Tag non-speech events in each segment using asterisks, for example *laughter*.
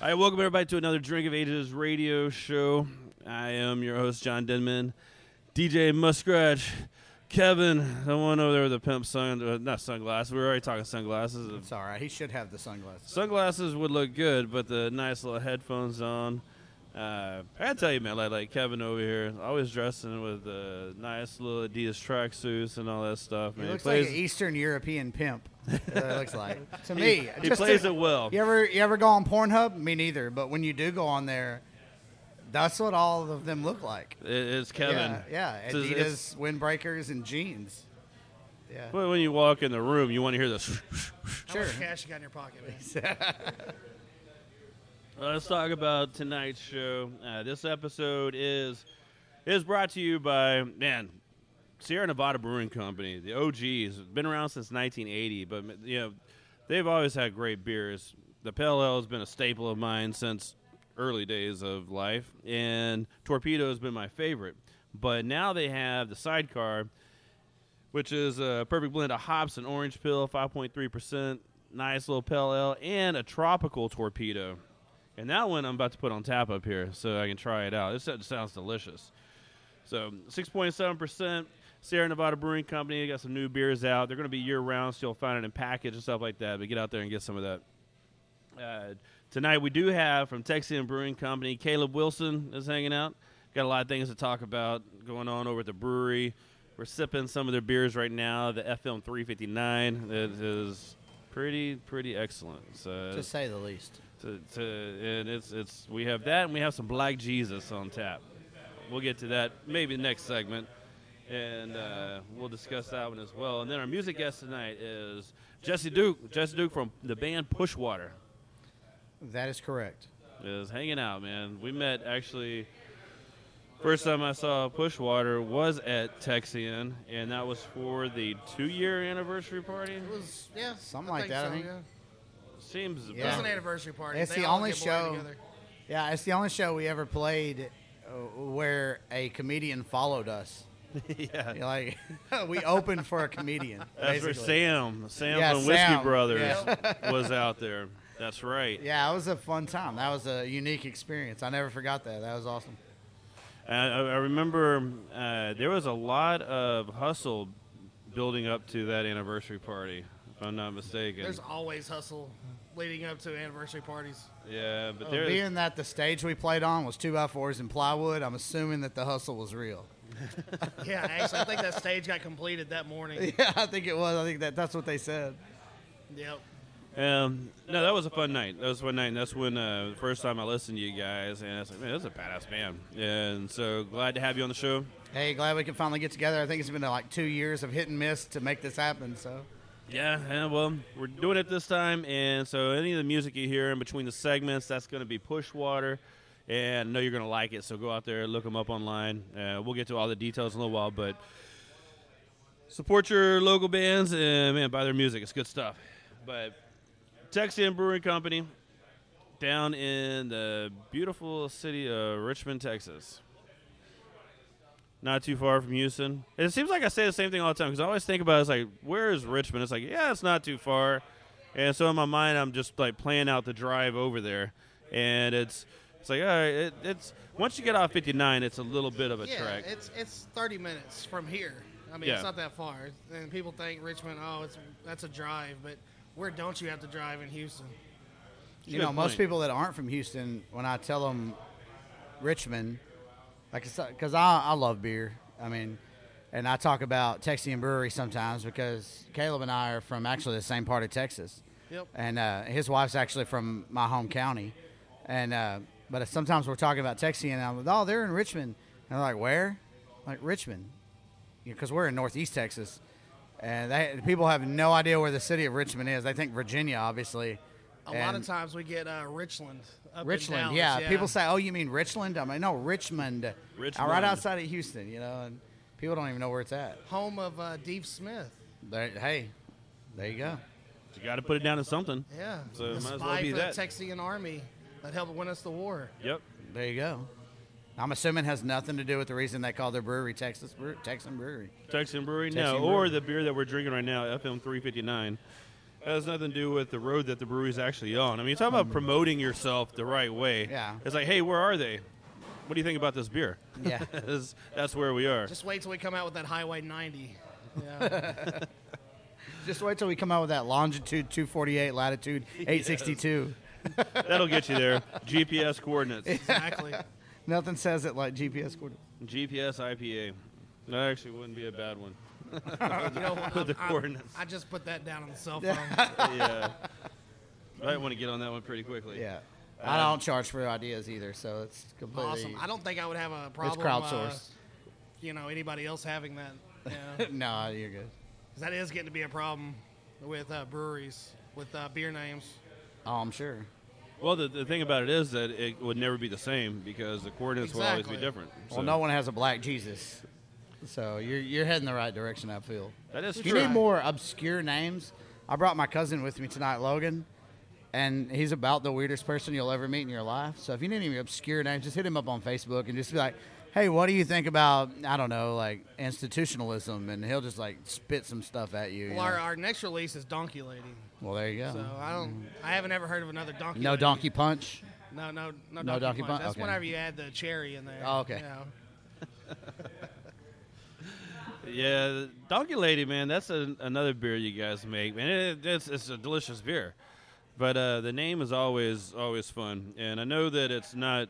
All right, welcome everybody to another Drink of Ages radio show. I am your host, John Denman. DJ Muskrat, Kevin, the one over there with the pimp sun, uh, not sunglasses. We were already talking sunglasses. It's all right. He should have the sunglasses. Sunglasses would look good, but the nice little headphones on. Uh, I gotta tell you, man, like, like Kevin over here, always dressing with uh, nice little Adidas tracksuits and all that stuff. He Man, looks plays, like an Eastern European pimp. That's what it looks like *laughs* to me. he just plays to- it well. You ever you ever go on Pornhub? Me neither. But when you do go on there, that's what all of them look like. It's Kevin. Yeah, yeah. It's- Adidas it's- windbreakers and jeans. Yeah, But when you walk in the room, you want to hear this. How sure. much cash you got in your pocket, man? *laughs* Let's talk about tonight's show. Uh, this episode is is brought to you by man Sierra Nevada Brewing Company, the OGs. Been around since 1980, but you know they've always had great beers. The Pale Ale has been a staple of mine since early days of life, and Torpedo has been my favorite. But now they have the Sidecar, which is a perfect blend of hops and orange pill, 5.3%, nice little pale ale, and a tropical torpedo. And that one I'm about to put on tap up here so I can try it out. This sounds delicious. So 6.7%, Sierra Nevada Brewing Company. They got some new beers out. They're going to be year round, so you'll find it in package and stuff like that. But get out there and get some of that. Uh, tonight we do have from Texian Brewing Company, Caleb Wilson is hanging out. Got a lot of things to talk about going on over at the brewery. We're sipping some of their beers right now. The FM 359 that is pretty pretty excellent. So to say the least. to, to and it's it's we have that and we have some Black Jesus on tap. We'll get to that maybe next segment, and uh, we'll discuss that one as well. And then our music guest tonight is Jesse Duke. Jesse Duke from the band Pushwater That is correct. is hanging out, man. We met actually. First time I saw Pushwater was at Texian, and that was for the two-year anniversary party. It was, yeah, Something like that, I think. yeah. Seems It was an anniversary party. It's They the only show- Yeah, it's the only show we ever played uh, where a comedian followed us. *laughs* yeah. Like *laughs* we opened for a comedian. That's where basically. Sam, Sam Yeah, from Whiskey Sam. Brothers, *laughs* was out there. That's right. Yeah, it was a fun time. That was a unique experience. I never forgot that. That was awesome. I, I I remember uh, there was a lot of hustle building up to that anniversary party, if I'm not mistaken. There's always hustle leading up to anniversary parties. yeah, but Uh, being that the stage we played on was two by fours and plywood, I'm assuming that the hustle was real. *laughs* Yeah, actually, I think that stage got completed that morning. *laughs* Yeah, I think it was. I think that that's what they said. Yep. Um, no, that was a fun night. That was a fun night. And that's when uh, the first time I listened to you guys, and I was like, man, that's a badass band. And so glad to have you on the show. Hey, glad we can finally get together. I think it's been uh, like two years of hit and miss to make this happen. So Yeah, yeah, well, we're doing it this time, and so any of the music you hear in between the segments, that's going to be Pushwater, and I know you're going to like it. So go out there, look them up online. Uh, we'll get to all the details in a little while, but support your local bands and man, buy their music. It's good stuff. But Texian Brewing Company, down in the beautiful city of Richmond, Texas. Not too far from Houston. And it seems like I say the same thing all the time because I always think about it, it's like, where is Richmond? It's like, yeah, it's not too far. And so in my mind, I'm just like playing out the drive over there, and it's it's like, all right, it, it's once you get off 59, it's a little bit of a yeah, trek. it's it's 30 minutes from here. I mean, Yeah. it's not that far. And people think Richmond, oh, it's that's a drive, but where don't you have to drive in Houston? you Good know, most people that aren't from Houston, when I tell them Richmond, like, because I, I love beer. I mean, and I talk about Texian Brewery sometimes because Caleb and I are from actually the same part of Texas. Yep. And uh, his wife's actually from my home county. And uh, but sometimes we're talking about Texian, and I'm like, oh, they're in Richmond. And they're like, where? Like Richmond, because we're in Northeast Texas. and they, people have no idea where the city of Richmond is. They think Virginia, obviously. A lot of times we get uh, Richland. Up in Richland, Dallas, yeah. People say, "Oh, you mean Richland?" I'm like, "No, Richmond, Uh, Richmond. right outside of Houston." You know, and people don't even know where it's at. home of uh, Dave Smith. There, hey, there you go. You got to put it down to something. Yeah, So it the might as well be for that. the Texian army that helped win us the war. Yep. There you go. I'm assuming it has nothing to do with the reason they call their brewery Texas Brew- Texan Brewery. Texan Brewery? Texan no. Or the beer that we're drinking right now, FM 359. Has nothing to do with the road that the brewery's actually on. I mean, you talk about promoting yourself the right way. Yeah. It's like, hey, where are they? What do you think about this beer? Yeah. *laughs* that's, that's where we are. Just wait till we come out with that Highway 90. Yeah. *laughs* Just wait till we come out with that longitude 248, latitude *laughs* 862. *laughs* That'll get you there. GPS coordinates. exactly. *laughs* Nothing says it like GPS coordinates. GPS IPA. That actually wouldn't be a bad one. *laughs* You know, With the I- I- coordinates. I just put that down on the cell phone. yeah. I want to get on that one pretty quickly. Yeah. I don't charge for ideas either, so it's completely. awesome. I don't think I would have a problem. It's crowdsourced. Uh, you know, anybody else having that. Yeah. no, you're good. 'Cause that is getting to be a problem with uh, breweries with uh, beer names. Oh, I'm sure. Well, the, the thing about it is that it would never be the same because the coordinates will always be Exactly. different. Well, no one has a black Jesus, so you're you're heading the right direction. I feel. That is true. You need more obscure names. I brought my cousin with me tonight, Logan, and he's about the weirdest person you'll ever meet in your life. So if you need any obscure names, just hit him up on Facebook and just be like, "Hey, what do you think about I don't know, like institutionalism?" And he'll just like spit some stuff at you. you Well, our, know? our next release is Donkey Lady. well, there you go. So I don't. I haven't ever heard of another Donkey. no Lady. donkey punch. No, no, no. No Donkey, Donkey Punch. Punch? That's Okay. whenever you add the cherry in there. Oh, okay. You know. *laughs* Yeah, Donkey Lady, man, that's a, another beer you guys make, man. It, it's, it's a delicious beer, but uh, the name is always always fun, and I know that it's not.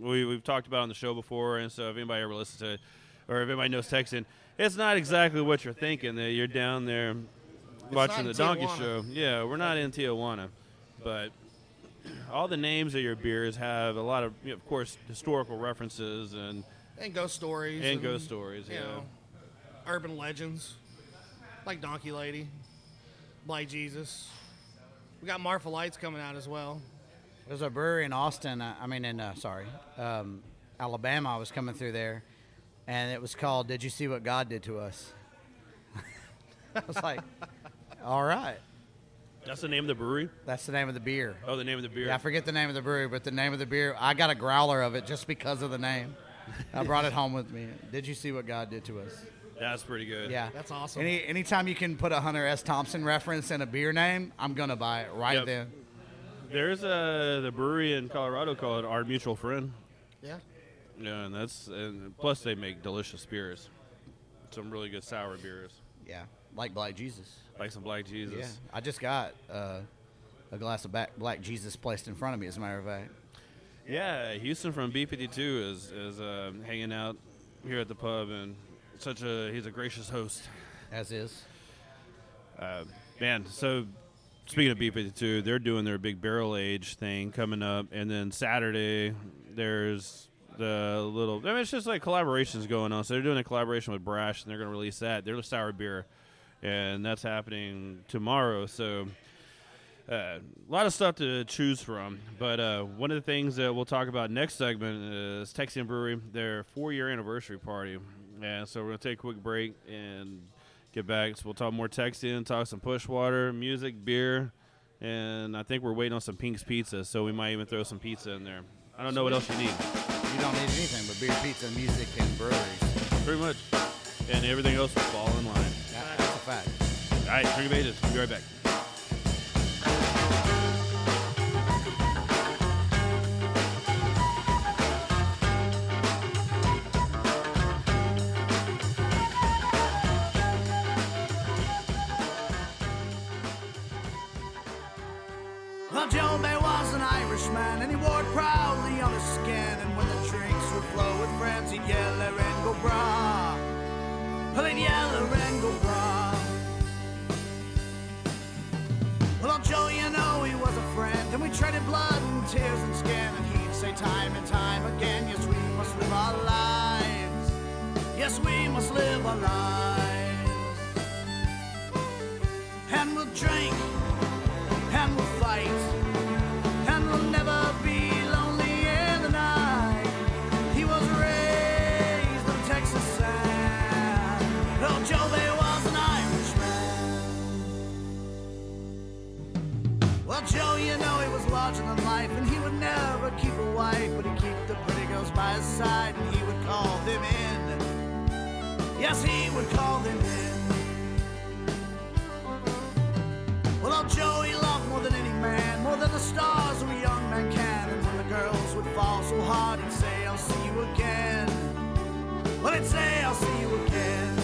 We we've talked about on the show before, and so if anybody ever listens to it, or if anybody knows Texan, it's not exactly what you're thinking. That you're down there watching the Donkey Tijuana. Show. Yeah, we're not in Tijuana, but all the names of your beers have a lot of, you know, of course, historical references and And ghost stories. and ghost stories. You Yeah. know, urban legends, like Donkey Lady, Black Jesus. We got Marfa Lights coming out as well. There's a brewery in Austin. uh, I mean, in uh, sorry, um, Alabama. I was coming through there, and it was called "Did You See What God Did to Us?" *laughs* I was like, "All right, That's the name of the brewery. that's the name of the beer." Oh, the name of the beer. Yeah, I forget the name of the brewery, but the name of the beer. I got a growler of it just because of the name. I brought it home with me. Did you see what God did to us? That's pretty good. Yeah, That's awesome. Any anytime you can put a Hunter S. Thompson reference in a beer name, I'm gonna buy it right Yep. then. There's a the brewery in Colorado called Our Mutual Friend. Yeah. Yeah, and that's and plus they make delicious beers. Some really good sour beers, Yeah, like Black Jesus. like some Black Jesus. Yeah, I just got uh, a glass of Black Jesus placed in front of me. As a matter of fact, Yeah, Houston from B52 is is uh, hanging out here at the pub, and such a he's a gracious host. as is. Uh, man, so speaking of B52, they're doing their big barrel age thing coming up, and then Saturday there's the little. I mean, it's just like collaborations going on. So they're doing a collaboration with Brash, and they're going to release that. They're the sour beer, and that's happening tomorrow. So. Uh, a lot of stuff to choose from, but uh, one of the things that we'll talk about next segment is Texian Brewery, their four-year anniversary party, and so we're gonna take a quick break and get back. So we'll talk more Texian, talk some Pushwater, music, beer, and I think we're waiting on some Pink's Pizza, so we might even throw some pizza in there. I don't know what else you need, You don't need anything but beer, pizza, music, and breweries. pretty much, and everything else will fall in line. That's a fact. All right, drink of ages. We'll be right back. Joe, you know he was a friend, and we traded blood and tears and skin, and he'd say time and time again, yes, we must live our lives. Yes, we must live our lives. And we'll drink larger than life, and he would never keep a wife, but he'd keep the pretty girls by his side, and he would call them in. Yes, he would call them in. Well, old Joe, he loved more than any man, more than the stars of a young man can. And when the girls would fall so hard, he'd say, I'll see you again. Well, he'd say, I'll see you again.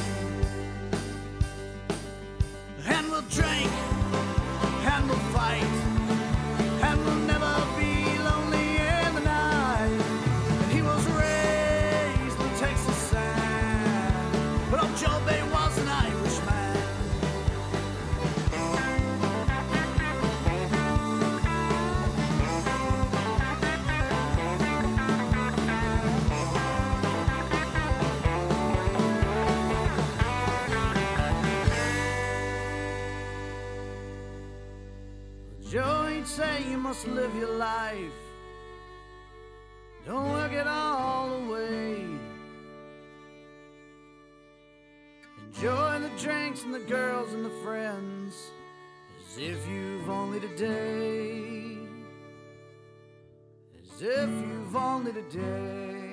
And we'll drink, and we'll fight, say you must live your life. Don't work it all away. Enjoy the drinks and the girls and the friends as if you've only today. As if you've only today.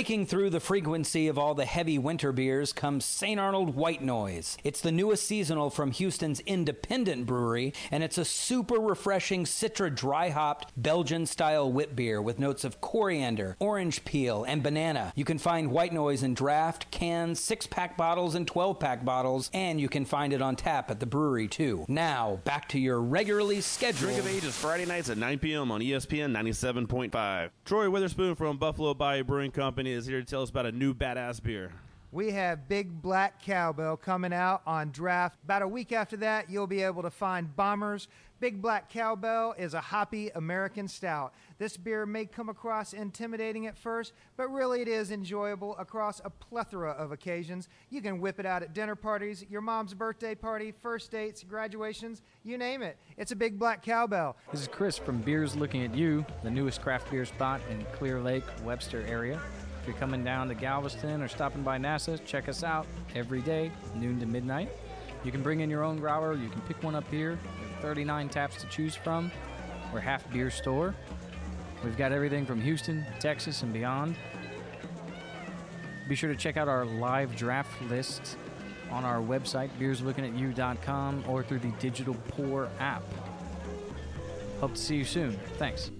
Breaking through the frequency of all the heavy winter beers comes St. Arnold White Noise. It's the newest seasonal from Houston's independent brewery, and it's a super refreshing Citra dry hopped Belgian style wit beer with notes of coriander, orange peel, and banana. You can find White Noise in draft, cans, 6 pack bottles, and 12 pack bottles, and you can find it on tap at the brewery too. Now, back to your regularly scheduled. Drink of Ages Friday nights at 9 p.m. on ESPN 97.5. Troy Witherspoon from Buffalo Bayou Brewing Company is here to tell us about a new badass beer. We have Big Black Cowbell coming out on draft. About a week after that, you'll be able to find Bombers. Big Black Cowbell is a hoppy American stout. This beer may come across intimidating at first, but really it is enjoyable across a plethora of occasions. You can whip it out at dinner parties, your mom's birthday party, first dates, graduations, you name it. It's a Big Black Cowbell. This is Chris from Beers Looking at You, the newest craft beer spot in Clear Lake, Webster area. If you're coming down to Galveston or stopping by NASA, check us out every day, noon to midnight. You can bring in your own growler, you can pick one up here. We have 39 taps to choose from. We're half beer store. We've got everything from Houston, Texas, and beyond. Be sure to check out our live draft list on our website, beerslookingatyou.com, or through the Digital Pour app. Hope to see you soon. Thanks.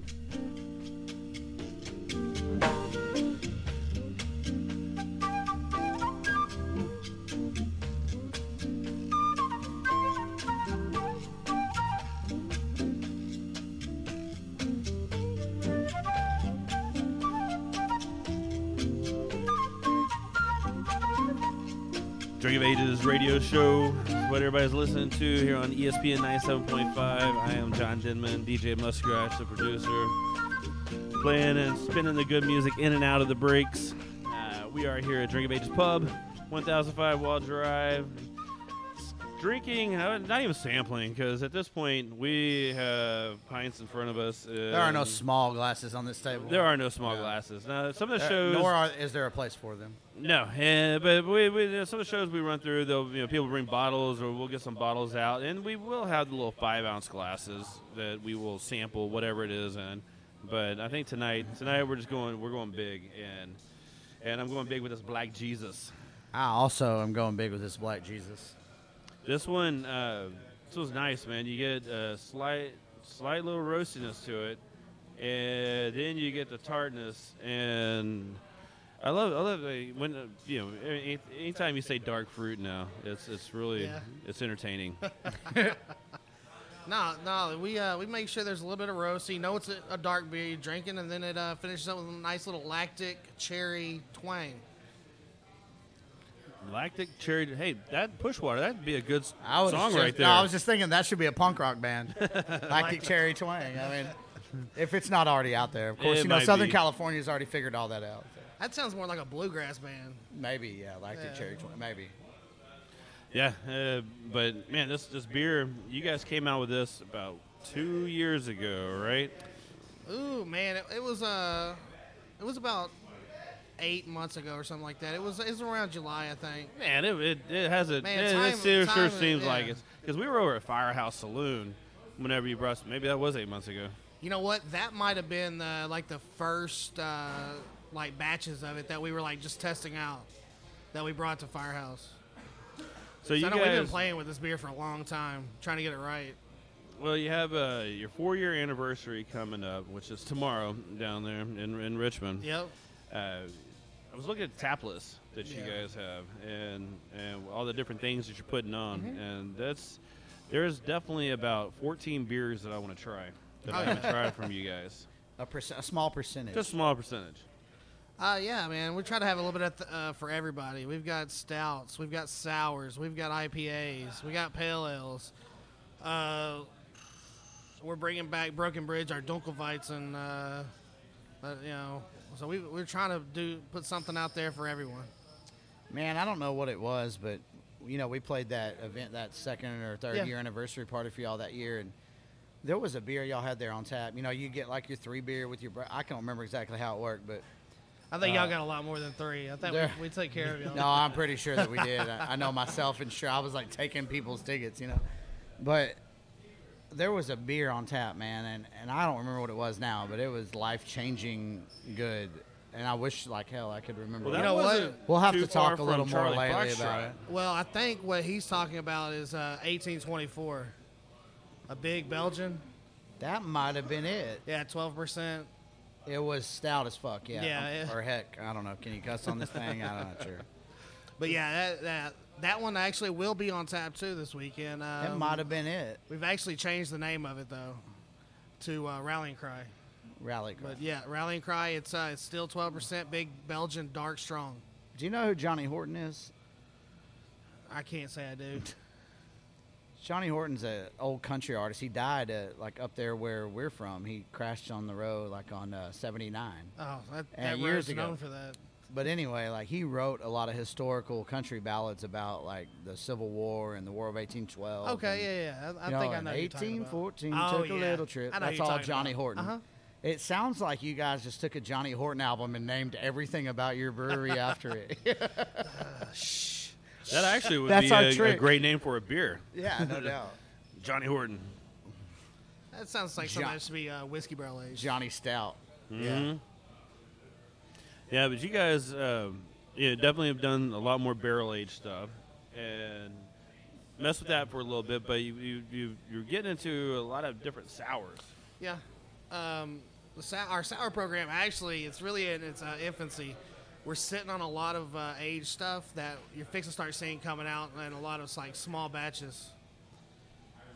Radio show, what everybody's listening to here on ESPN 97.5. I am John Denman, DJ Muskrat, the producer. playing and spinning the good music in and out of the breaks. Uh, we are here at Drink of Ages Pub, 1005 Waugh Drive. Drinking, uh, not even sampling, because at this point we have pints in front of us. There are no small glasses on this table. There are no small glasses. Now, some of the There- shows. nor are, is there a place for them. No, but we, we some of the shows we run through, they'll you know people bring bottles or we'll get some bottles out, and we will have the little five ounce glasses that we will sample whatever it is in. But I think tonight tonight we're just going we're going big and and I'm going big with this Black Jesus. I also am going big with this Black Jesus. This one uh, this was nice, man. You get a slight slight little roastiness to it, and then you get the tartness and. I love, I love the- when uh, you know. any- Anytime you say dark fruit now, it's it's really Yeah. it's entertaining. *laughs* No, no, we uh, we make sure there's a little bit of roast. So you know it's a, a dark beer you're drinking, and then it uh, finishes up with a nice little lactic cherry twang. Lactic cherry. Hey, that pushwater. That'd be a good s- I was song just, right there. No, I was just thinking that should be a punk rock band. *laughs* Lactic Cherry Twang. I mean, if it's not already out there, of *laughs* course. It you know, might Southern be. California's already figured all that out. so That sounds more like a bluegrass band. maybe, yeah, Lactic Yeah. Cherry Twang. Maybe. yeah, uh, but man, this this beer. You guys came out with this about two years ago, right? Ooh, man, it, it was uh, it was about eight months ago or something like that. It was it was around July, I think. Man, it, it, it has a. Man, it, time- it sure, sure time- seems like yeah. it because we were over at Firehouse Saloon. Whenever you brought, maybe that was eight months ago. You know what? That might have been the, like the first uh, like batches of it that we were like just testing out that we brought to Firehouse. So you I know we've been playing with this beer for a long time, trying to get it right. well, you have uh, your four-year anniversary coming up, which is tomorrow down there in, in Richmond. Yep. uh, I was looking at the tap list that you Yeah. guys have and and all the different things that you're putting on, Mm-hmm. and that's there's definitely about 14 beers that I want to try that I Oh, haven't tried from you guys. A, perc- a small percentage. Just a small percentage. Uh, yeah, man. We try to have a little bit of th- uh, for everybody. We've got stouts, we've got sours, we've got IPAs, we got pale ales. Uh, we're bringing back Broken Bridge, our Dunkelweizen. Uh, you know, so we, we're trying to do put something out there for everyone. Man, I don't know what it was, but you know, we played that event, that second or third Yeah. year anniversary party for y'all that year, and there was a beer y'all had there on tap. You know, you get like your three beer with your. I can't remember exactly how it worked, but I think Uh, y'all got a lot more than three. I think there- we, we take care of *laughs* y'all. no, I'm pretty sure that we did. I, I know myself and sure I was like taking people's tickets, you know, but there was a beer on tap, man, and and I don't remember what it was now, but it was life changing good. And I wish, like hell, I could remember. Well, that it know what? wasn't We'll have too to talk far a from little more Charlie lately Foxtrot. about it. Well, I think what he's talking about is uh, 1824, a big Belgian. That might have been it. Yeah, 12 percent. It was stout as fuck, yeah. Yeah, yeah. Or heck, I don't know. Can you cuss on this thing? I'm not sure. *laughs* But yeah, that, that that one actually will be on tap too this weekend. Um, It might have been it. We've actually changed the name of it though to uh, Rallying Cry. Rally Cry. But yeah, Rallying Cry. It's uh, it's still 12% big Belgian dark strong. Do you know who Johnny Horton is? I can't say I do. Johnny Horton's an old country artist. He died uh, like up there where we're from. He crashed on the road like on uh, 79. Oh, that, that years ago. known for that. But anyway, like he wrote a lot of historical country ballads about like the Civil War and the War of 1812. Okay, and, yeah, yeah. I, I you think I know. in you're about. 1814 Oh, took a little trip. Know That's all Johnny about. Horton. Uh-huh. It sounds like you guys just took a Johnny Horton album and named everything about your brewery *laughs* after it. *laughs* That actually would That's be our a, a trick. great name for a beer. yeah, no *laughs* doubt. Johnny Horton. That sounds like something Jo- that should be uh, whiskey barrel aged. Johnny Stout. Mhm. Yeah, but you guys, um, yeah, definitely have done a lot more barrel aged stuff, and messed with that for a little bit. But you, you, you you're getting into a lot of different sours. Yeah. Um, the sou- our sour program actually, it's really in its uh, infancy. We're sitting on a lot of uh, aged stuff that you're fixing to start seeing coming out, and a lot of like small batches.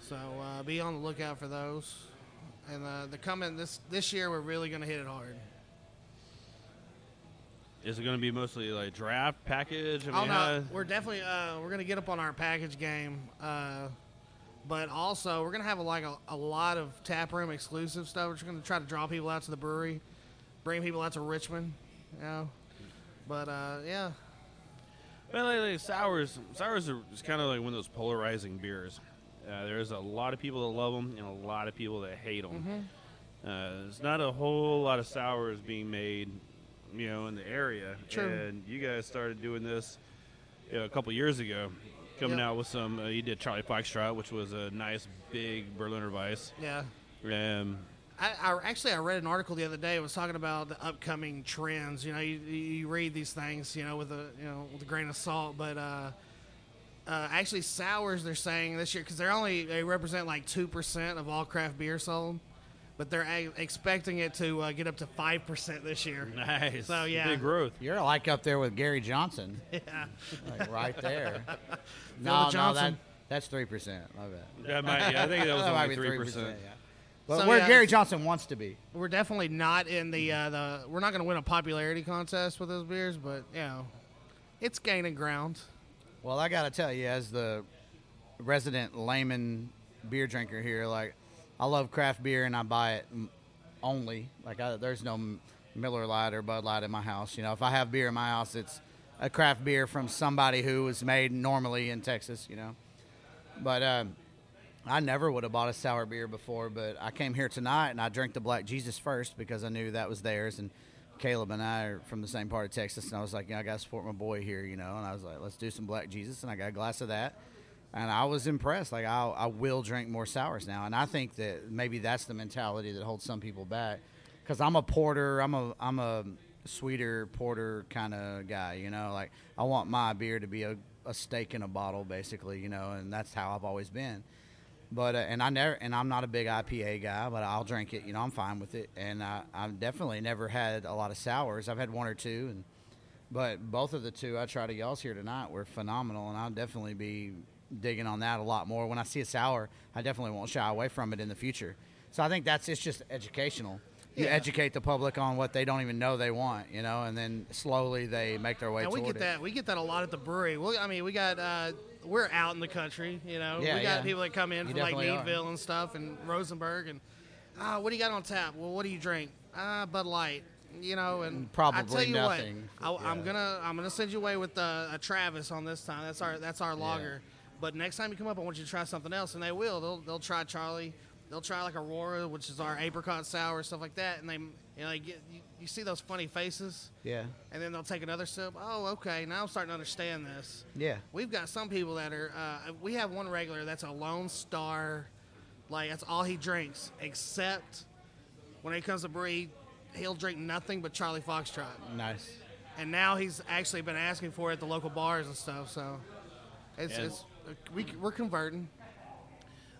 So uh, be on the lookout for those. And uh, they're coming this this year. We're really going to hit it hard. Is it going to be mostly like draft package? I Oh mean, no, how- we're definitely uh, we're gonna get up on our package game, uh, but also we're gonna have a, like a, a lot of tap room exclusive stuff. We're just gonna try to draw people out to the brewery. bring people out to Richmond. You know, but uh, yeah, Well, like, like sours, sours are just kind of like one of those polarizing beers. Uh, there's a lot of people that love them and a lot of people that hate them. Uh, there's not a whole lot of sours being made, you know, in the area. True. And you guys started doing this you know, a couple years ago, coming Yep. out with some. Uh, you did Charlie Foxtrot, which was a nice big Berliner Weiss. yeah. Um, I, I actually I read an article the other day. It was talking about the upcoming trends. You know, you, you read these things, you know, with a you know with a grain of salt. But uh, uh, actually, sours they're saying this year because they're only they represent like two percent of all craft beer sold, but they're a- expecting it to uh, get up to five percent this year. *laughs* nice. So, yeah. Big growth. You're like up there with Gary Johnson, *laughs* Yeah. like right there. *laughs* the no, no, that, Johnson. that's three percent. My bad. That might, yeah, I think that was might only three percent. Yeah. But So, where yeah, Gary Johnson wants to be. We're definitely not in the uh, the. We're not going to win a popularity contest with those beers, but you know, it's gaining ground. Well, I got to tell you, as the resident layman beer drinker here, like I love craft beer and I buy it only. Like I, there's no Miller Lite or Bud Light in my house. You know, if I have beer in my house, it's a craft beer from somebody who was made normally in Texas. You know, but um, I never would have bought a sour beer before. But I came here tonight and I drank the Black Jesus first because I knew that was theirs and. Caleb and I are from the same part of Texas, and I was like, yeah, I got to support my boy here, you know. And I was like, let's do some Black Jesus, and I got a glass of that, and I was impressed. Like, I, I will drink more sours now, and I think that maybe that's the mentality that holds some people back. Because I'm a porter, I'm a I'm a sweeter porter kind of guy, you know. Like, I want my beer to be a, a steak in a bottle, basically, you know, and that's how I've always been. But uh, and I never and I'm not a big IPA guy, but I'll drink it. You know, I'm fine with it. And I, I've definitely never had a lot of sours. I've had one or two, and but both of the two I tried at y'all's here tonight were phenomenal, and I'll definitely be digging on that a lot more. When I see a sour, I definitely won't shy away from it in the future. So I think that's it's just educational. You Yeah. educate the public on what they don't even know they want, you know, and then slowly they make their way And we get it. that we get that a lot at the brewery. Well, I mean, we got uh, we're out in the country, you know. Yeah, we got yeah. people that come in You from like. Needville and stuff, and Rosenberg, and ah, what do you got on tap? Well, what do you drink? Ah, Bud Light. You know, and probably I tell you nothing. what, I, I'm gonna I'm gonna send you away with uh, a Travis on this time. That's our that's our lager. But next time you come up, I want you to try something else, and they will. They'll they'll try Charlie. They'll try like Aurora, which is our apricot sour, stuff like that, and they you know they get you, you see those funny faces, yeah, and then they'll take another sip. Oh, okay, now I'm starting to understand this. yeah. We've got some people that are. Uh, we have one regular that's a Lone Star, like that's all he drinks, except when it comes to breed, he'll drink nothing but Charlie Foxtrot. Nice. And now he's actually been asking for it at the local bars and stuff. So it's, Yeah. it's we, we're converting.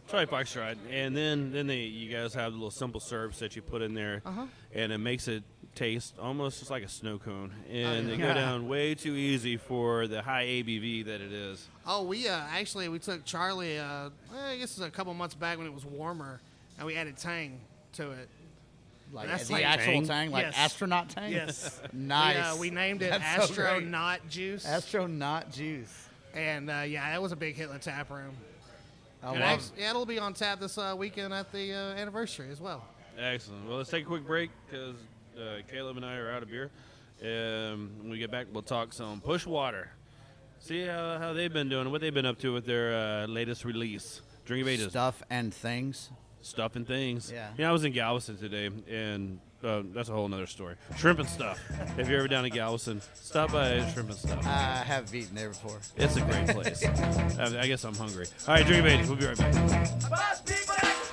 Try Foxtrot, and then then they, you guys have the little simple syrups that you put in there, Uh-huh. and it makes it taste almost just like a snow cone, and they yeah. go down way too easy for the high ABV that it is. Oh, we uh, actually we took Charlie. Uh, I guess it was a couple months back when it was warmer, and we added Tang to it. Like That's the like- actual Tang? tang, like Yes. astronaut tang. Yes. nice. *laughs* We, uh, we named it That's so great. Astronaut Juice. Astronaut juice. And uh, yeah, that was a big hit in the tap room. I And love. act- yeah, it'll be on tap this uh, weekend at the uh, anniversary as well. Excellent. Well, let's take a quick break because uh, Caleb and I are out of beer. Um, when we get back, we'll talk some Pushwater. See how, how they've been doing, what they've been up to with their uh, latest release, Drink of Ages. Stuff and things. stuff and things. Yeah. Yeah, I was in Galveston today, and uh, that's a whole nother story. Shrimp and stuff. if you're ever down in Galveston, stop by Shrimp and Stuff. I have eaten there before. It's a great place. I, I guess I'm hungry. All right, drink of ages. We'll be right back.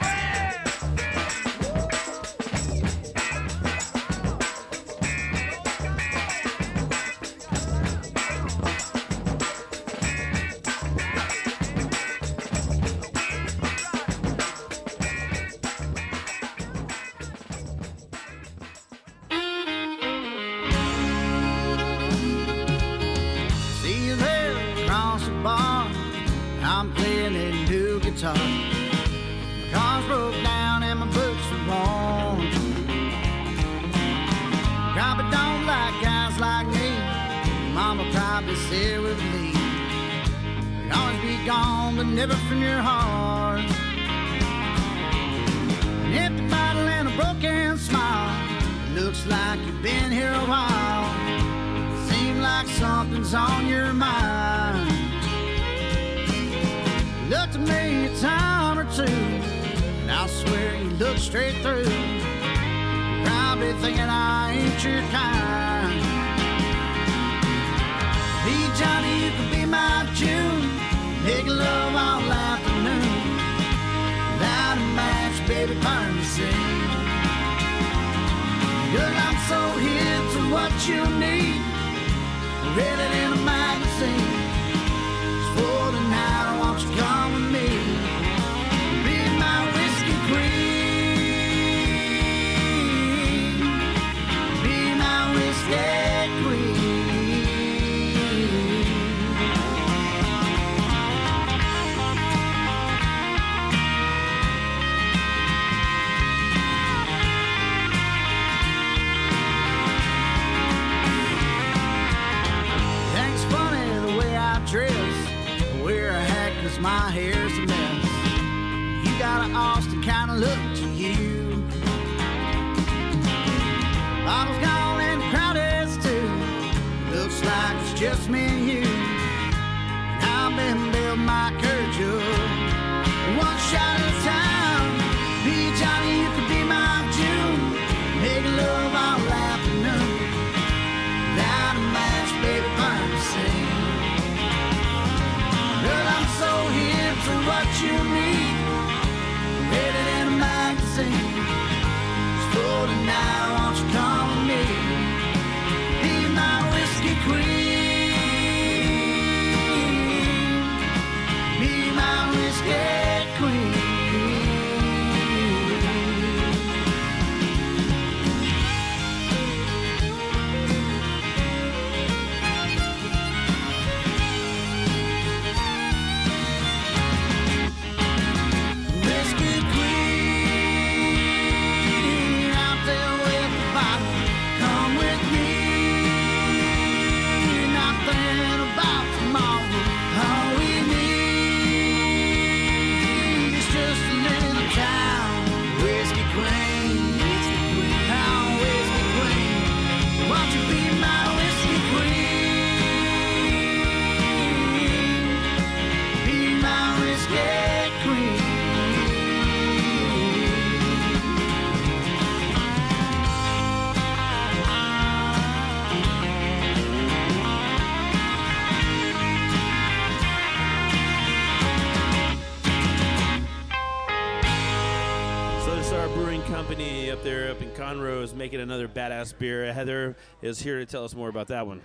Making another badass beer. Heather is here to tell us more about that one.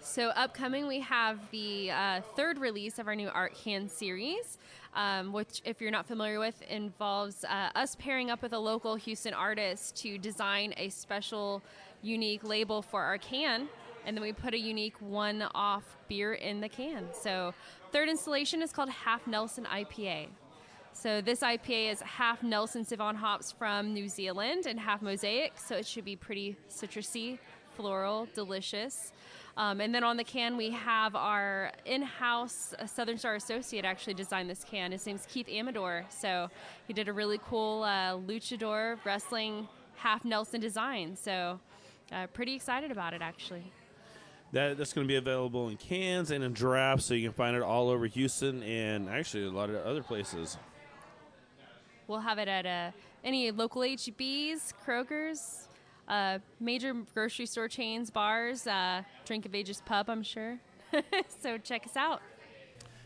So, upcoming, we have the uh, third release of our new Art Can series, um, which, if you're not familiar with, involves uh, us pairing up with a local Houston artist to design a special, unique label for our can. And then we put a unique one off beer in the can. So, third installation is called Half Nelson IPA. So this IPA is half Nelson Sauvin hops from New Zealand and half Mosaic, so it should be pretty citrusy, floral, delicious. Um, and then on the can, we have our in-house uh, Southern Star associate actually designed this can. His name's Keith Amador. So he did a really cool uh, luchador wrestling half Nelson design. So uh, pretty excited about it actually. That, that's going to be available in cans and in drafts, so you can find it all over Houston and actually a lot of other places. We'll have it at uh, any local HEBs, Kroger's, uh, major grocery store chains, bars, uh, Drink of Ages Pub, I'm sure. *laughs* so check us out.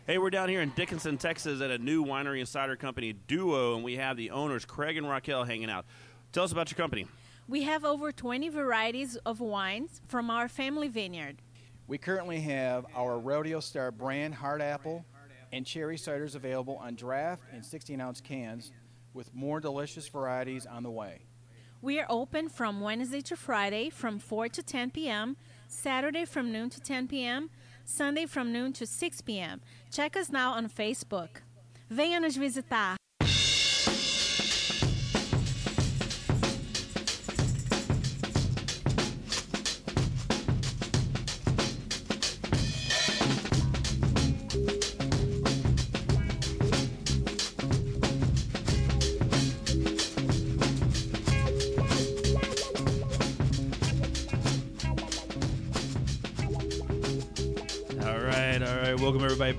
Hey, we're down here in Dickinson, Texas at a new winery and cider company, Duo, and we have the owners, Craig and Raquel, hanging out. Tell us about your company. We have over 20 varieties of wines from our family vineyard. We currently have our Rodeo Star brand hard apple and cherry ciders available on draft and 16 ounce cans with more delicious varieties on the way. We are open from Wednesday to Friday from 4 to 10 p.m., Saturday from noon to 10 p.m., Sunday from noon to 6 p.m. Check us now on Facebook. Venha nos visitar.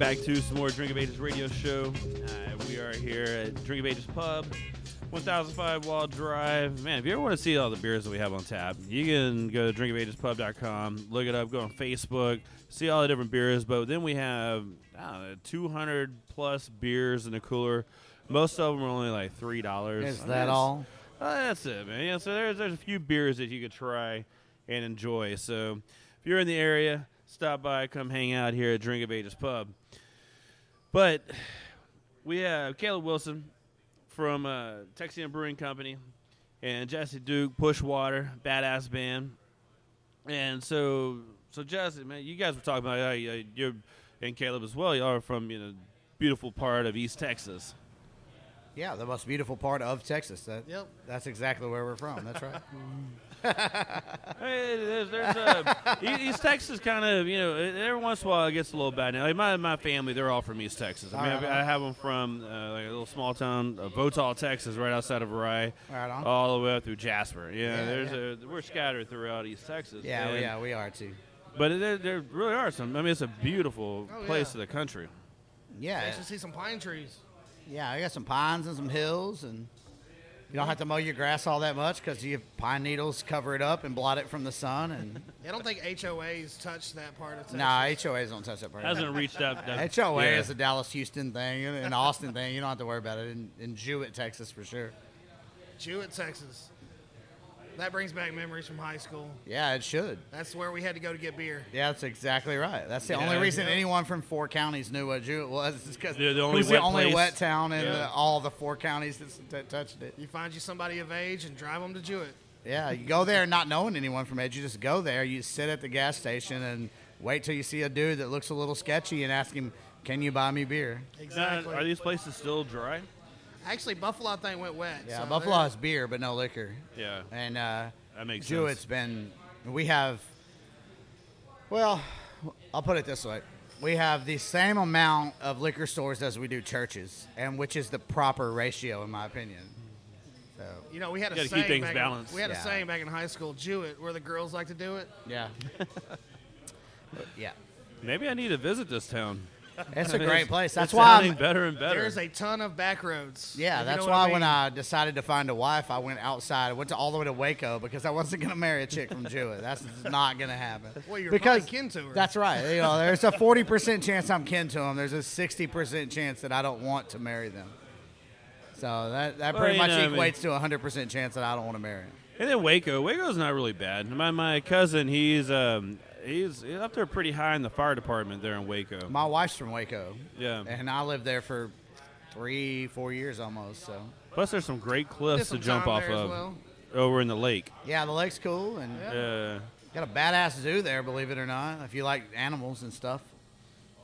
Back to some more Drink of Ages radio show. Uh, we are here at Drink of Ages Pub, 1005 Waugh Drive. Man, if you ever want to see all the beers that we have on tap, you can go to drinkofagesPub.com, look it up, go on Facebook, see all the different beers. But then we have I know, 200 plus beers in the cooler. Most of them are only like three dollars. Is that all? Uh, that's it, man. Yeah, so there's there's a few beers that you could try and enjoy. So if you're in the area, stop by, come hang out here at Drink of Ages Pub. But we have Caleb Wilson from uh, Texian Brewing Company and Jesse Duke, Pushwater, badass band. And so, so Jesse, man, you guys were talking about uh, you and Caleb as well. Y'all are from you know beautiful part of East Texas. Yeah, the most beautiful part of Texas. That, Yep. That's exactly where we're from. That's right. *laughs* Hey, there's, there's E- East Texas kind of, you know, every once in a while it gets a little bad. Now, like my, my family, they're all from East Texas. I mean, All right. I, I have them from uh, like a little small town, uh, Votaw, Texas, right outside of Rye, Right all the way up through Jasper. Yeah, Yeah, there's yeah. A, we're scattered throughout East Texas. yeah, and- yeah, we are too. But there, there really are some. I mean, it's a beautiful Oh, place yeah. of the country. Yeah, You should see some pine trees. Yeah. I got some pines and some hills, and you don't have to mow your grass all that much because you have pine needles cover it up and blot it from the sun. And *laughs* I don't think HOAs touch that part of Texas. nah, HOAs don't touch that part. Hasn't reached out. that- HOA yeah. is a Dallas Houston thing, and an Austin thing. You don't have to worry about it. In, in Jewett, Texas, for sure. Jewett, Texas. That brings back memories from high school. Yeah, it should. That's where we had to go to get beer. Yeah, that's exactly right. That's the Yeah. only reason Yeah. anyone from four counties knew what Jewett was. Is because The- the it only was wet the only place. wet town in Yeah. the, all the four counties that, that touched it. You find you somebody of age and drive them to Jewett. Yeah, you go there not knowing anyone from Edge. You just go there. You sit at the gas station and wait till you see a dude that looks a little sketchy and ask him, "Can you buy me beer?" Exactly. Are these places still dry? Actually, Buffalo I think went wet. Yeah, so Buffalo has beer but no liquor. Yeah. And uh, That makes Jewett's sense. been. We have. Well, I'll put it this way: we have the same amount of liquor stores as we do churches, and which is the proper ratio, in my opinion. So You know, we had a You gotta keep saying things back balanced. In, we had Yeah. a saying back in high school, Jewett, where the girls like to do it. yeah, *laughs* yeah, Maybe I need to visit this town. It's a great place. That's it's why I'm, better and better. There's a ton of back roads. Yeah, that's why what I when. I decided to find a wife, I went outside. I went to all the way to Waco because I wasn't going to marry a chick from Jewett. That's not going to happen. *laughs* Well, you're because kin to her. That's right. You know, there's a 40% chance I'm kin to them. There's a 60% chance that I don't want to marry them. So that, that Well, pretty much know, I mean- equates to a 100% chance that I don't want to marry. him. And then Waco. Waco's not really bad. My my cousin, he's um he's he's up there pretty high in the fire department there in Waco. My wife's from Waco. Yeah. And I lived there for three, four years almost. So Plus, there's some great cliffs to jump off of well. over in the lake. yeah, the lake's cool and Yeah. got a badass zoo there, believe it or not. If you like animals and stuff.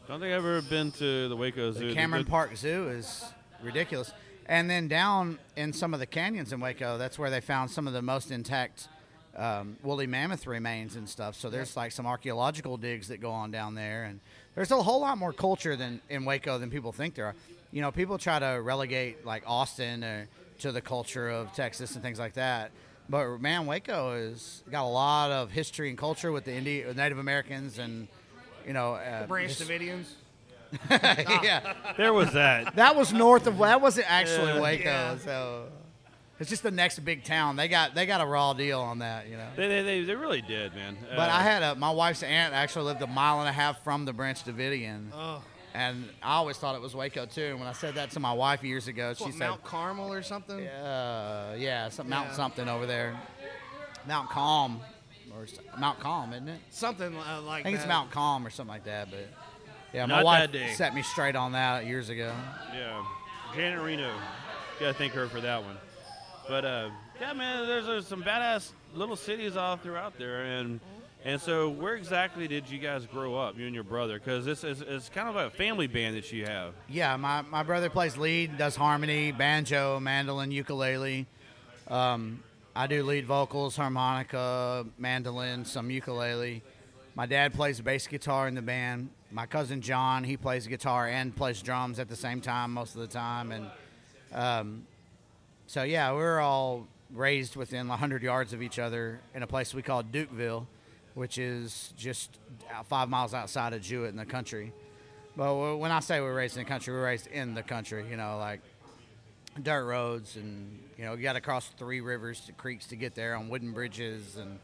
Don't think I've ever been to the Waco Zoo. The Cameron Park Zoo is ridiculous. And then down in some of the canyons in Waco, that's where they found some of the most intact um, woolly mammoth remains and stuff. So there's like some archaeological digs that go on down there, and there's a whole lot more culture than in Waco than people think there are. You know, people try to relegate like Austin uh, to the culture of Texas and things like that. But man, Waco has got a lot of history and culture with the Indi- Native Americans and you know uh, Branch just- Davidians. *laughs* yeah. There was that. That was north of. That wasn't actually Yeah. Waco. Yeah. So it's just the next big town. They got they got a raw deal on that, you know. They, they, they, they really did, man. But Uh, I had a my wife's aunt actually lived a mile and a half from the Branch Davidian, Oh, and I always thought it was Waco too. And when I said that to my wife years ago, she what, said, Mount Carmel or something? uh, "Yeah, some Mount Yeah. something over there, Mount Calm, or Mount Calm, isn't it? Something uh, like I think it's. Mount Calm or something like that." But yeah, my Not wife that day. set me straight on that years ago. Yeah, Janet Reno. Gotta thank her for that one. But uh, yeah, man, there's, there's some badass little cities all throughout there, and and so where exactly did you guys grow up, you and your brother? Because this is it's kind of a family band that you have. Yeah, my, my brother plays lead, does harmony, banjo, mandolin, ukulele. Um, I do lead vocals, harmonica, mandolin, some ukulele. My dad plays bass guitar in the band. My cousin John, he plays guitar and plays drums at the same time most of the time. And um, so, yeah, we're all raised within 100 yards of each other in a place we call Dukeville, which is just five miles outside of Jewett in the country. But when I say we're raised in the country, we're raised in the country. You know, like dirt roads, and you know, you got to cross three rivers, to creeks to get there on wooden bridges, and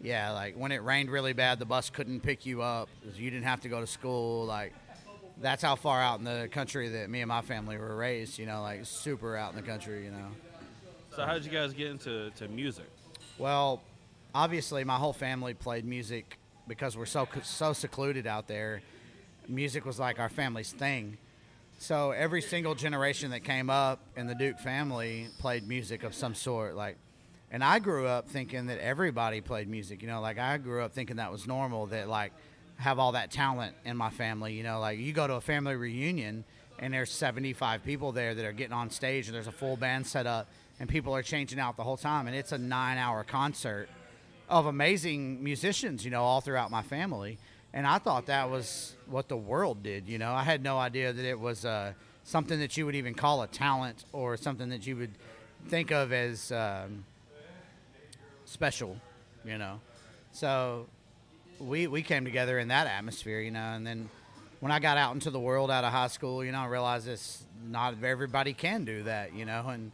yeah, like when it rained really bad, the bus couldn't pick you up. You didn't have to go to school. Like that's how far out in the country that me and my family were raised. You know, like super out in the country. You know. So how did you guys get into to music? Well, obviously, my whole family played music because we're so so secluded out there. Music was like our family's thing. So every single generation that came up in the Duke family played music of some sort. Like, and I grew up thinking that everybody played music. You know, like I grew up thinking that was normal. That like have all that talent in my family. You know, like you go to a family reunion and there's 75 people there that are getting on stage and there's a full band set up and people are changing out the whole time and it's a nine hour concert of amazing musicians you know all throughout my family and i thought that was what the world did you know i had no idea that it was uh, something that you would even call a talent or something that you would think of as um, special you know so we we came together in that atmosphere you know and then when I got out into the world out of high school, you know, I realized this not everybody can do that, you know, and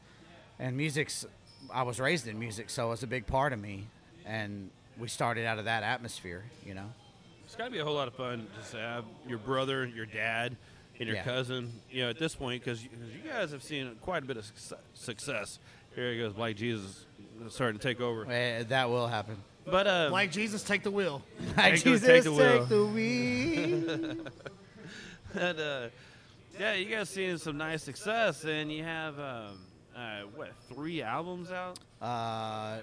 and music's I was raised in music, so it's a big part of me, and we started out of that atmosphere, you know. It's got to be a whole lot of fun just to have your brother, your dad, and your Yeah. cousin. You know, at this point, because you, you guys have seen quite a bit of success-. Here it goes Black Jesus starting to take over. Eh, that will happen. But uh, like Jesus, take the wheel. *laughs* Like Jesus, take the wheel. take the wheel. and, *laughs* uh, yeah, you guys seen some nice success, and you have um, uh, what three albums out? Uh,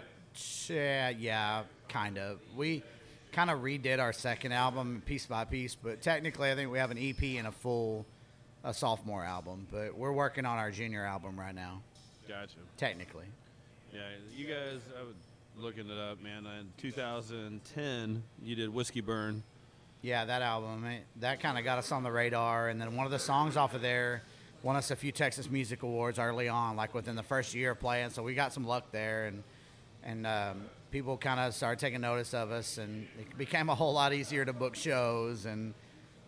yeah, yeah, kind of. We kind of redid our second album piece by piece, but technically, I think we have an EP and a full a sophomore album. But we're working on our junior album right now. Gotcha. Technically. Yeah, you guys. I was looking it up, man. In 2010, you did Whiskey Burn. Yeah, that album it, that kind of got us on the radar, and then one of the songs off of there won us a few Texas Music Awards early on, like within the first year of playing. So we got some luck there, and and um, people kind of started taking notice of us, and it became a whole lot easier to book shows. And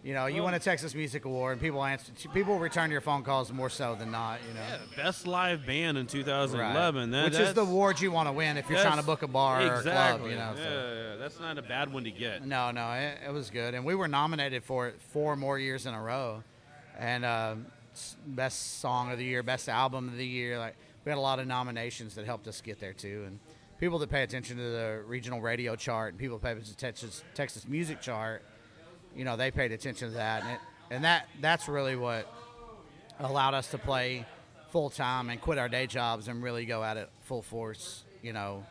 you know, you win a Texas Music Award, and people answer, people return your phone calls more so than not. You know, Best live band in 2011. That- which is the award you want to win if you're trying to book a bar or a club. You know, yeah, so. yeah, that's not a bad one to get. No, no, it, it was good, and we were nominated for it four more years in a row, and um, s- best song of the year, best album of the year. Like we had a lot of nominations that helped us get there too, and people that pay attention to the regional radio chart and people that pay attention to Texas Texas music chart, you know, they paid attention to that, and it, and that that's really what allowed us to play full time and quit our day jobs and really go at it full force. You know,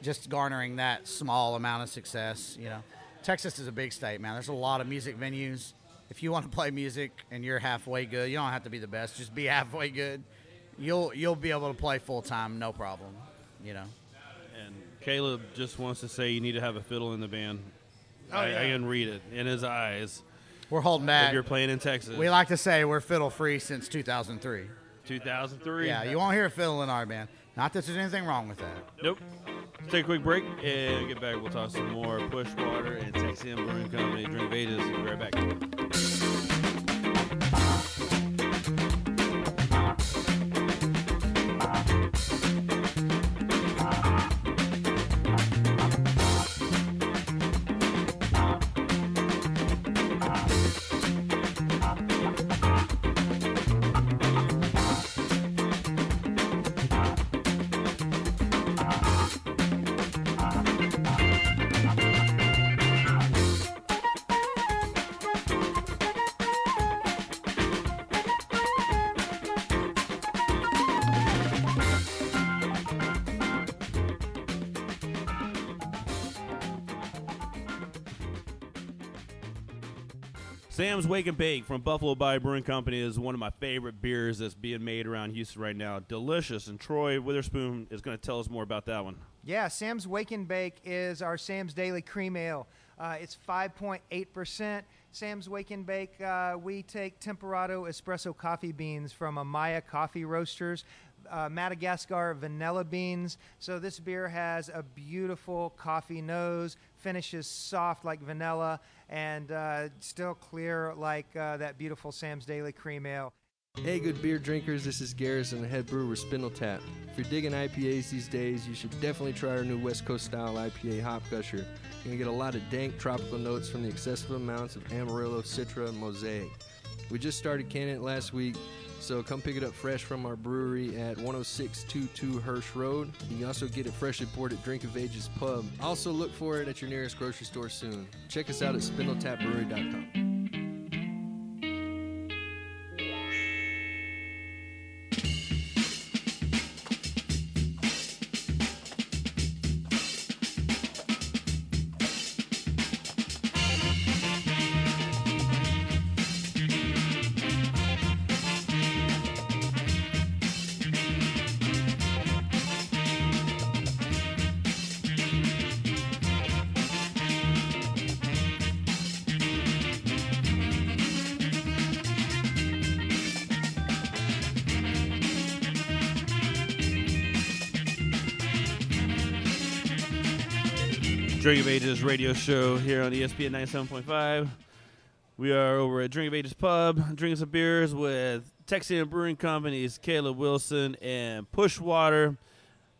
just garnering that small amount of success. You know, Texas is a big state, man. There's a lot of music venues. If you want to play music and you're halfway good, you don't have to be the best. Just be *laughs* halfway good. You'll you'll be able to play full time, no problem. You know. And Caleb just wants to say you need to have a fiddle in the band. Oh, I, yeah. I can read it in his eyes. We're holding back. If you're playing in Texas. We like to say we're fiddle free since 2003. 2003. Yeah, you won't hear a fiddle in our band. Not that there's anything wrong with that. Nope. Let's take a quick break and get back. We'll talk some more Pushwater and Texas Brewing Company. Drink of Ages. We'll be right back. Sam's Wake and Bake from Buffalo Bayou Brewing Company is one of my favorite beers that's being made around Houston right now. Delicious. And Troy Witherspoon is going to tell us more about that one. Yeah, Sam's Wake and Bake is our Sam's Daily Cream Ale. Uh, it's 5.8%. Sam's Wake and Bake, uh, we take Temperado espresso coffee beans from Amaya Coffee Roasters. Uh, Madagascar vanilla beans. So this beer has a beautiful coffee nose, finishes soft like vanilla, and uh, still clear like uh, that beautiful Sam's Daily Cream Ale. Hey, good beer drinkers, this is Garrison, the head brewer with Spindletap. If you're digging IPAs these days, you should definitely try our new West Coast style IPA Hop Gusher. You're gonna get a lot of dank tropical notes from the excessive amounts of Amarillo, Citra, and Mosaic. We just started canning it last week, so come pick it up fresh from our brewery at 10622 Hirsch Road. You can also get it freshly poured at Drink of Ages Pub. Also look for it at your nearest grocery store soon. Check us out at spindletapbrewery.com. Drink of Ages radio show here on ESPN 97.5. We are over at Drink of Ages Pub, drinking some beers with Texian Brewing Company's Caleb Wilson and Pushwater.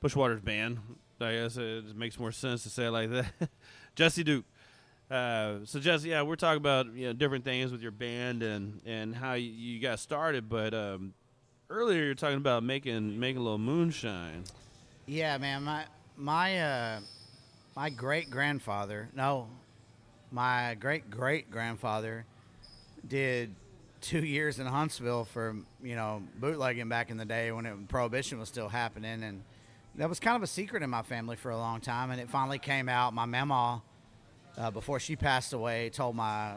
Pushwater's band. I guess it makes more sense to say it like that. *laughs* Jesse Duke. Uh, so Jesse, yeah, we're talking about you know different things with your band and and how you, you got started. But um, earlier you're talking about making making a little moonshine. Yeah, man. My my uh, my great grandfather, no, my great great grandfather, did two years in Huntsville for you know bootlegging back in the day when it, prohibition was still happening, and that was kind of a secret in my family for a long time, and it finally came out. My mama, uh, before she passed away, told my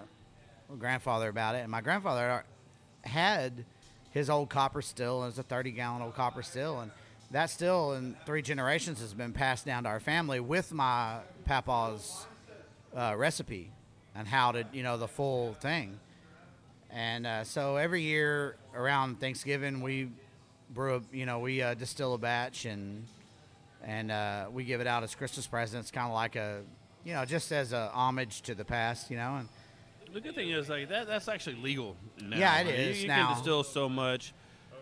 grandfather about it, and my grandfather had his old copper still. It was a 30 gallon old copper still, and that still in three generations has been passed down to our family with my papa's uh, recipe and how to you know the full thing. And uh, so every year around Thanksgiving we brew a, you know we uh, distill a batch and and uh, we give it out as Christmas presents, kind of like a you know just as a homage to the past, you know. And The good thing is like that that's actually legal now. Yeah, it Like, you- You, now. can distill so much.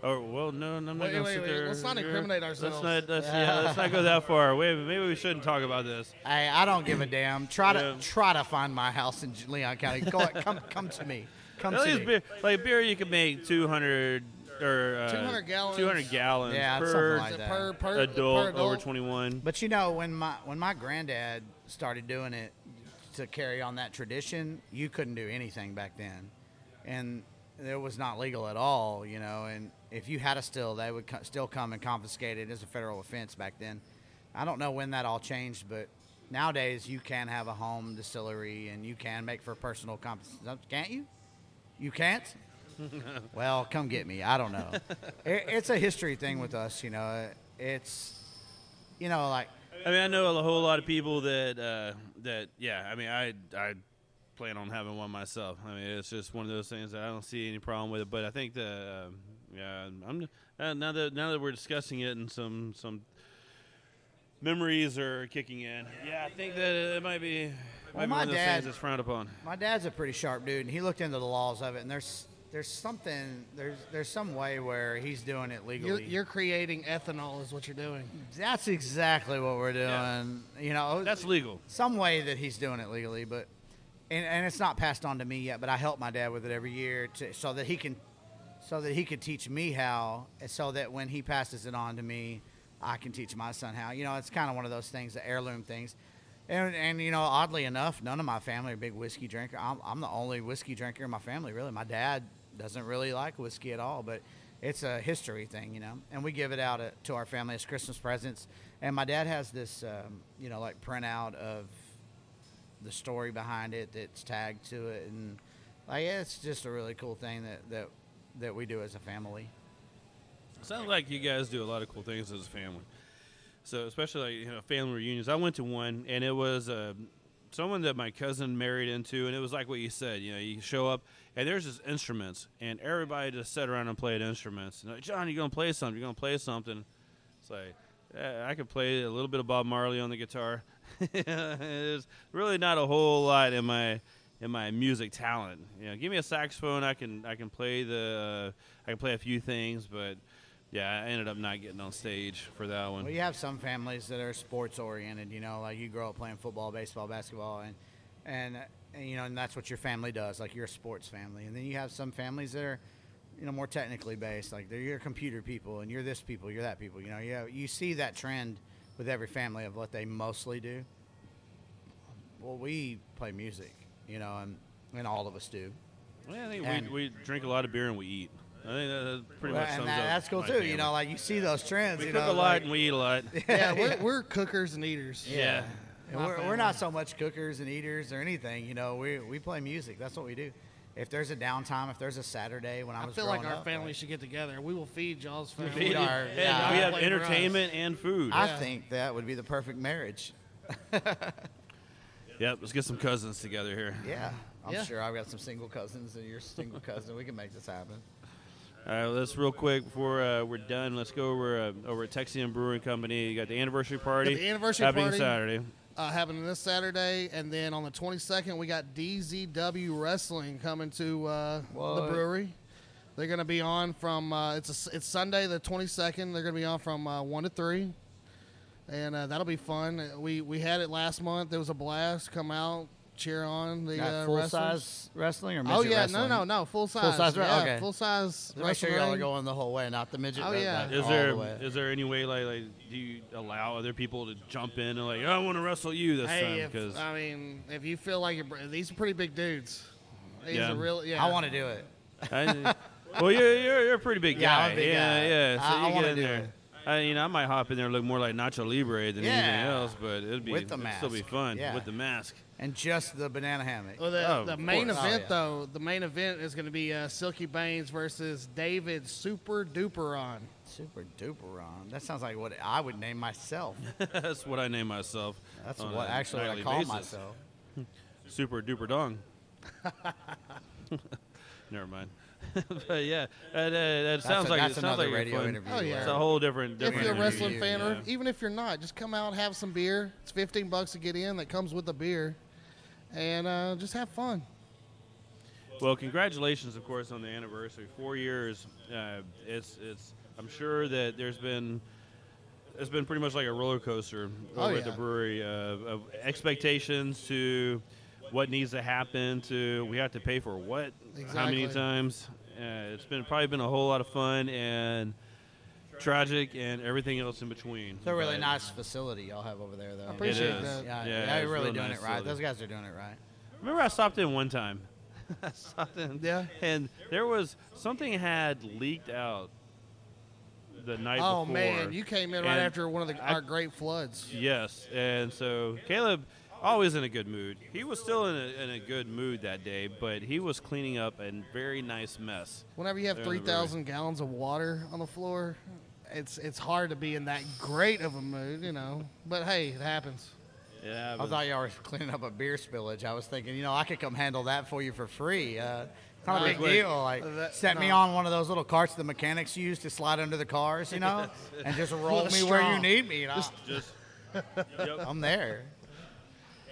Oh well, no, I'm not Wait, gonna wait, sit wait, there. let's not incriminate ourselves. Let's not. Let's, yeah, let's not go that far. Wait, maybe we shouldn't talk about this. *laughs* Hey, I don't give a damn. Try Yeah. to try to find my house in Leon County. Go, come come to me. Come At to least me. beer, like beer, you can make 200 or uh, 200 gallons. 200 gallons Yeah, per, something like that. Per- per- adult, per over 21. But you know, when my when my granddad started doing it to carry on that tradition, you couldn't do anything back then, and it was not legal at all. You know, and if you had a still, they would co- still come and confiscate it as a federal offense back then. I don't know when that all changed, but nowadays you can have a home distillery and you can make for personal comp- can't you? You can't. *laughs* well, come get me. I don't know. *laughs* it, it's a history thing with us, you know. It's, you know, like I mean, I know a whole lot of people that uh, that yeah. I mean, I I plan on having one myself. I mean, it's just one of those things that I don't see any problem with it. But I think the. um yeah, I'm uh, now that now that we're discussing it and some some memories are kicking in. Yeah, I think that it might be might Well, be my one of those dad- things that's frowned upon. My dad's a pretty sharp dude, and he looked into the laws of it. And there's there's something there's there's some way where he's doing it You're, legally. you're creating ethanol, is what you're doing. That's exactly what we're doing. Yeah. You know, That's legal. Some way that he's doing it legally, but and, and it's not passed on to me yet. But I help my dad with it every year to, so that he can so that he could teach me how, so that when he passes it on to me, I can teach my son how. You know, it's kind of one of those things, the heirloom things. And, and you know, oddly enough, none of my family are big whiskey drinker. I'm, I'm the only whiskey drinker in my family, really. My dad doesn't really like whiskey at all, but it's a history thing, you know. And we give it out uh, to our family as Christmas presents. And my dad has this, um, you know, like printout of the story behind it that's tagged to it, and like it's just a really cool thing that that that we do as a family. Sounds like you guys do a lot of cool things as a family. So especially like you know family reunions. I went to one and it was uh, someone that my cousin married into, and it was like what you said. You know, you show up and there's just instruments, and everybody just sat around and played instruments. And like, John, you're gonna play something? You're gonna play something? It's like I could play a little bit of Bob Marley on the guitar. *laughs* There's really not a whole lot in my in my music talent. You know, give me a saxophone, I can I can play the uh, I can play a few things, but yeah, I ended up not getting on stage for that one. Well, you have some families that are sports oriented. You know, like you grow up playing football, baseball, basketball, and and, and you know, and that's what your family does. Like you're a sports family, and then you have some families that are, you know, more technically based. Like they're your computer people, and you're this people, you're that people. You know, you you see that trend with every family of what they mostly do. Well, we play music, you know, and and all of us do. Well, I think And- we, we drink a lot of beer and we eat. I think that, that pretty Well, much and sums that- up that's cool my too. family. You know, like you see those trends. We you cook know, a lot like- and we eat a lot. *laughs* Yeah, we're, we're cookers and eaters. Yeah. And we're, we're not so much cookers and eaters or anything. You know, we we play music. That's what we do. If there's a downtime, if there's a Saturday when I, I was feel like our up, family should get together. We will feed y'all's family. feed our- and yeah. we have Play for us. entertainment and food. I think that would be the perfect marriage. *laughs* Yep, let's get some cousins together here. Yeah, I'm Yeah. sure I've got some single cousins and you're single cousin. We can make this happen. All right, let's real quick before uh, we're done. Let's go over uh, over at Texian Brewing Company. You got the anniversary party. Got the anniversary happening party. Saturday. uh, happening this Saturday, and then on the 22nd we got DZW Wrestling coming to uh, the brewery. They're going to be on from uh, it's a, it's Sunday the 22nd. They're going to be on from uh, one to three, and uh, that'll be fun. We we had it last month. It was a blast. Come out, cheer on the Got uh, full wrestlers. size wrestling or Oh yeah, wrestling? no, no, no, full size. Full size, re- yeah, okay. full size. Make sure y'all are going the whole way, not the midget. Oh, but yeah. not Is all there the way. is there any way like like do you allow other people to jump in and like I want to wrestle you this Hey, time because I mean, if you feel like you're, these are pretty big dudes. These Yeah. are real. Yeah, I want to do it. I, well you're, you're you're a pretty big Yeah, guy I'm a big yeah guy. yeah so I- I you wanna get in do there. it. I, you know, I might hop in there and look more like Nacho Libre than anything else, but it'd be With the it'd still be fun Yeah. with the mask. And just the banana hammock. Well, the, Oh, the main course. event, Oh, yeah. though, the main event is going to be uh, Silky Baines versus David Super Duperon. Super duper on. That sounds like what I would name myself. *laughs* That's what I name myself. That's on what a actually what I call basis. myself. *laughs* Super duper dong. *laughs* Never mind. *laughs* but yeah, that, uh, that sounds a- like that's it sounds another like radio fun- interview Oh, yeah. It's a whole different. Different if you're a interview. wrestling fan, Yeah. or even if you're not, just come out, have some beer. It's 15 bucks to get in. That comes with the beer, and uh, just have fun. Well, congratulations, of course, on the anniversary. Four years. Uh, it's it's. I'm sure that there's been. It's been pretty much like a roller coaster Oh, over at the brewery uh, of expectations to what needs to happen to we have to pay for what how many times uh, it's been probably been a whole lot of fun and tragic and everything else in between It's a really But- nice facility y'all have over there, though. I appreciate It is. that. Yeah, Yeah, yeah, it's you're really doing nice it right. facility. Those guys are doing it right. Remember, I stopped in one time. I *laughs* stopped in. Yeah. And there was something had leaked out the night Oh before. man, you came in right after one of the, I- our great floods. Yes, and so Caleb, always in a good mood. He was still in a, in a good mood that day, but he was cleaning up a very nice mess. Whenever you have there in the 3,000 gallons of water on the floor, it's it's hard to be in that great of a mood, you know. But hey, it happens. Yeah, I thought y'all were cleaning up a beer spillage. I was thinking, you know, I could come handle that for you for free. Uh, it's not a big deal. Like, That- set me on one of those little carts the mechanics use to slide under the cars, you know, *laughs* and just roll With a me where you need me. You know? just *laughs* yep. I'm there.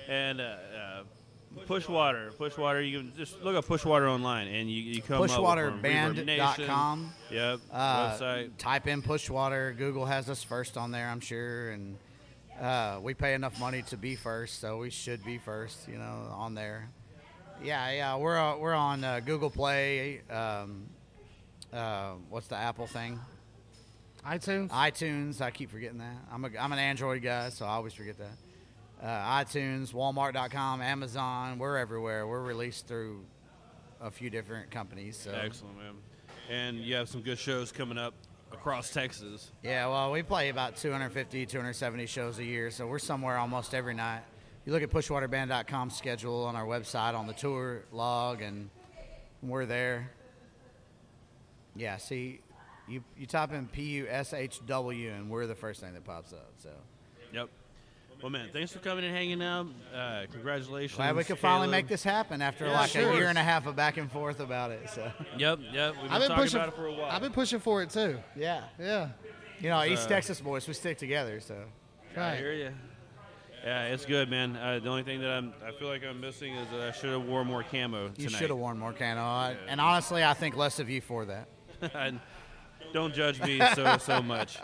And uh, uh, Pushwater, push water. You can just look up Pushwater online, and you, you come up with from Pushwaterband.com. Yep, Uh, website. Type in Pushwater. Google has us first on there, I'm sure, and uh, we pay enough money to be first, so we should be first, you know, on there. Yeah, yeah, we're uh, we're on uh, Google Play. Um, uh, what's the Apple thing? iTunes. iTunes. I keep forgetting that. I'm a I'm an Android guy, so I always forget that. Uh, iTunes, Walmart.com, Amazon. We're everywhere. We're released through a few different companies. So. Excellent, man. And you have some good shows coming up across Texas. Yeah, well, we play about 250, 270 shows a year, so we're somewhere almost every night. You look at pushwaterband.com schedule on our website on the tour log, and we're there. Yeah, see, you you type in P U S H W, and we're the first thing that pops up. So Yep. Well, man, thanks for coming and hanging out. Uh, congratulations. Glad we could finally make this happen after Yeah, like sure. a year and a half of back and forth about it. So. *laughs* Yep, yep. We've been, I've been talking pushing. about it for a while. I've been pushing for it too. Yeah. Yeah. You know, East So- Texas boys, we stick together. So. right. I hear you. Yeah, it's good, man. Uh, the only thing that I'm, I feel like I'm missing is that I should have worn more camo tonight. You should have worn more camo, I- And honestly, I think less of you for that. *laughs* Don't judge me *laughs* so so much.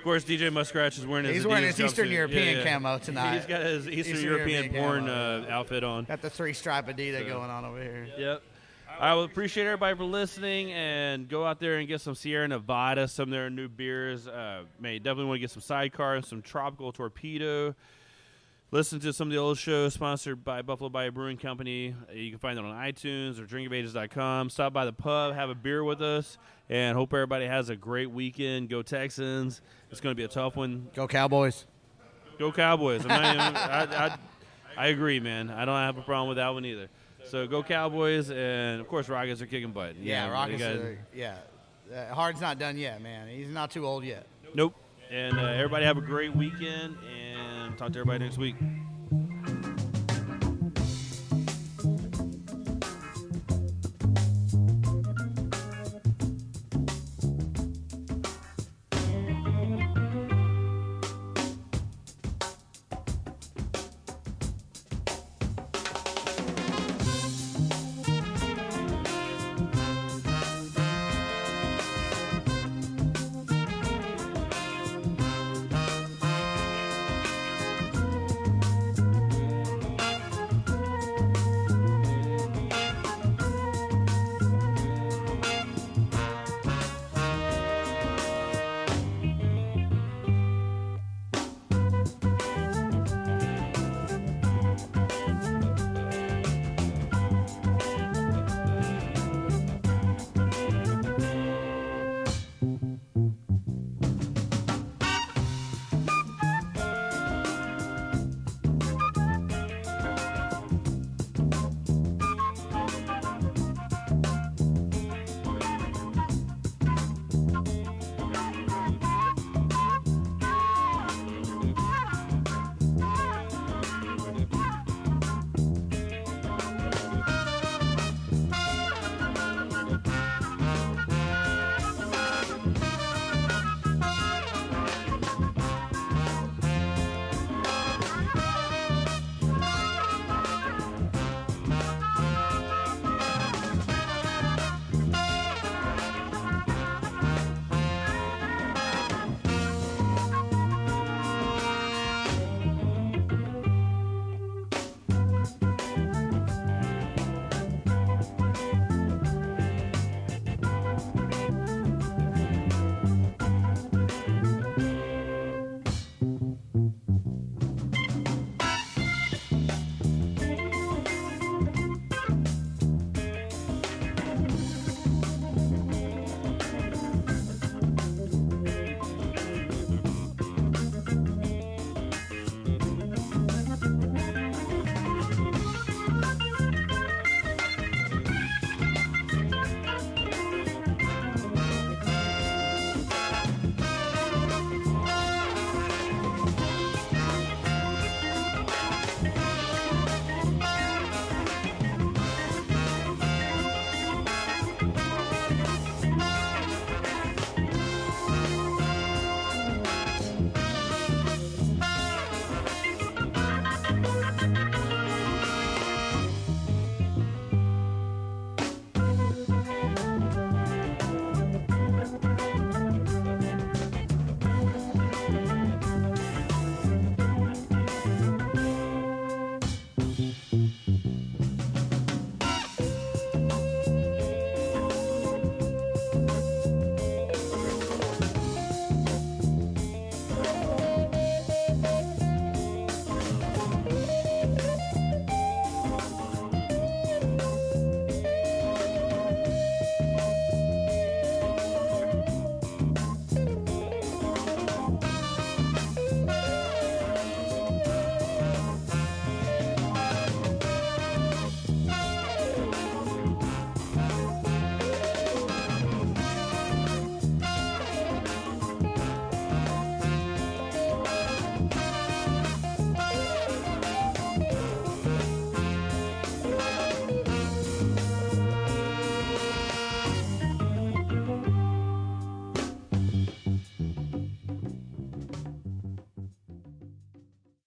Of course, DJ Muskratch is wearing his He's wearing Adidas his Eastern jumpsuit. European Yeah, yeah. camo tonight. He's got his Eastern, Eastern European, European porn camo. uh, outfit on. Got the three stripe Adidas So- going on over here. Yep. I will appreciate everybody for listening and go out there and get some Sierra Nevada, some of their new beers. Uh, may definitely want to get some sidecar, and some tropical torpedo. Listen to some of the old shows sponsored by Buffalo Bayou Brewing Company. You can find it on iTunes or drinkofages.com. Stop by the pub, have a beer with us, and hope everybody has a great weekend. Go Texans. It's going to be a tough one. Go Cowboys. Go Cowboys. Even, *laughs* I, I, I agree, man. I don't have a problem with that one either. So go Cowboys, and of course Rockets are kicking butt. You Yeah, know, Rockets. are- yeah, uh, Hard's not done yet, man. He's not too old yet. Nope. And uh, everybody have a great weekend, and talk to everybody next week.